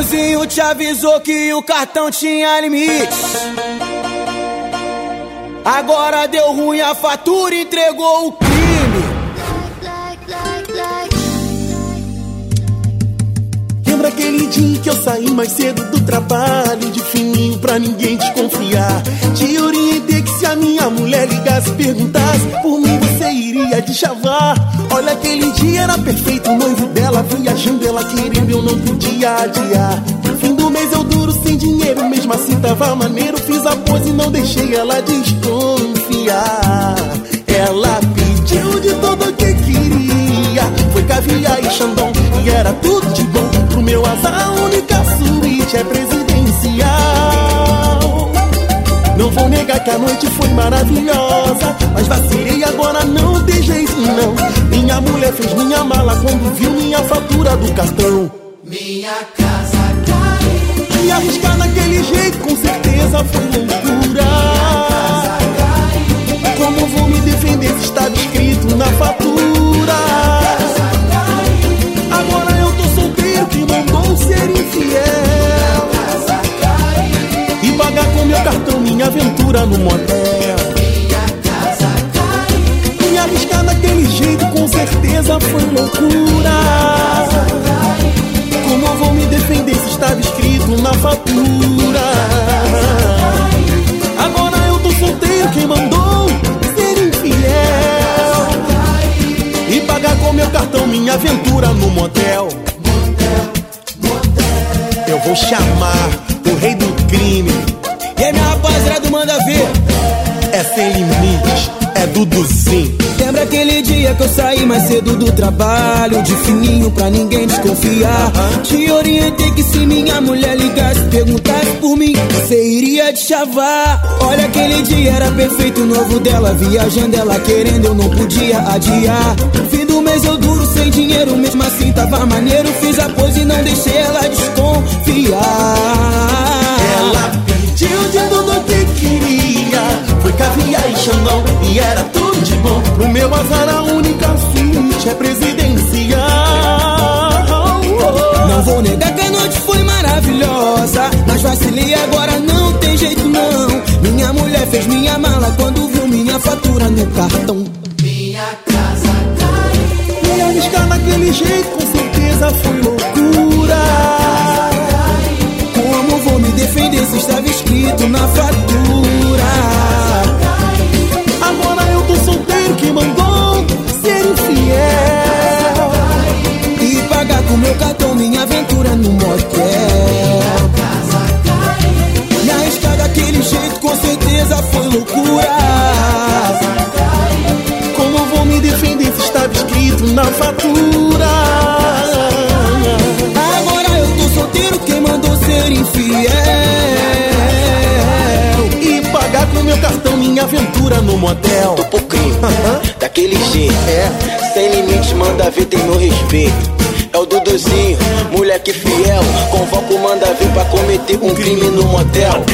Duduzinho te avisou que o cartão tinha limite. Agora deu ruim a fatura, entregou o crime. Lembra aquele dia que eu saí mais cedo do trabalho, de fininho pra ninguém desconfiar? Te orientei que se a minha mulher ligasse perguntasse por mim, você iria te chavar. Olha, aquele dia era perfeito, noivo viajando, ela querendo, eu não podia adiar. Fim do mês eu duro sem dinheiro, mesmo assim tava maneiro. Fiz a pose e não deixei ela desconfiar. Ela pediu de tudo que queria, foi caviar e xandão, e era tudo de bom. Pro meu azar, a única suíte é presidencial. Não vou negar que a noite foi maravilhosa, mas vacilei agora não tem jeito não. Minha mulher fez minha mala quando viu fatura do cartão. Minha casa caiu. Me arriscar naquele jeito com certeza foi loucura. Como vou me defender se está escrito na fatura? Agora eu tô solteiro que mandou ser infiel. E pagar com meu cartão minha aventura no motel. Me arriscar naquele jeito com certeza foi loucura. Se estava escrito na fatura? Agora eu tô solteiro, quem mandou ser infiel? E pagar com meu cartão minha aventura no motel. Eu vou chamar o rei do crime. E aí, minha rapaziada do Manda Ver? É sem limites, é Duduzinho. Lembra aquele dia que eu saí mais cedo do trabalho, de fininho pra ninguém desconfiar? Te orientei que se minha mulher ligasse, perguntasse por mim, você iria te chavar. Olha, aquele dia era perfeito, novo dela, viajando, ela querendo, eu não podia adiar. Fim do mês eu duro sem dinheiro, mesmo assim tava maneiro. Fiz a pose e não deixei ela desconfiar. Ela pediu de tudo que queria Foi caviar e xandão e era tudo Azar a única suíte é presidencial. Não vou negar que a noite foi maravilhosa Mas vacilei agora não tem jeito não. Minha mulher fez minha mala quando viu minha fatura no cartão. Minha casa caiu. Me arriscar naquele jeito com certeza foi loucura. Como vou me defender se estava escrito na fatura na fatura? Agora eu tô solteiro, quem mandou ser infiel? E pagar com meu cartão minha aventura no motel. Tô pro crime, Aham. daquele jeito. É. Sem limite, manda ver, tem meu respeito. É o Duduzinho, moleque fiel. Convoca o manda ver pra cometer um crime no motel.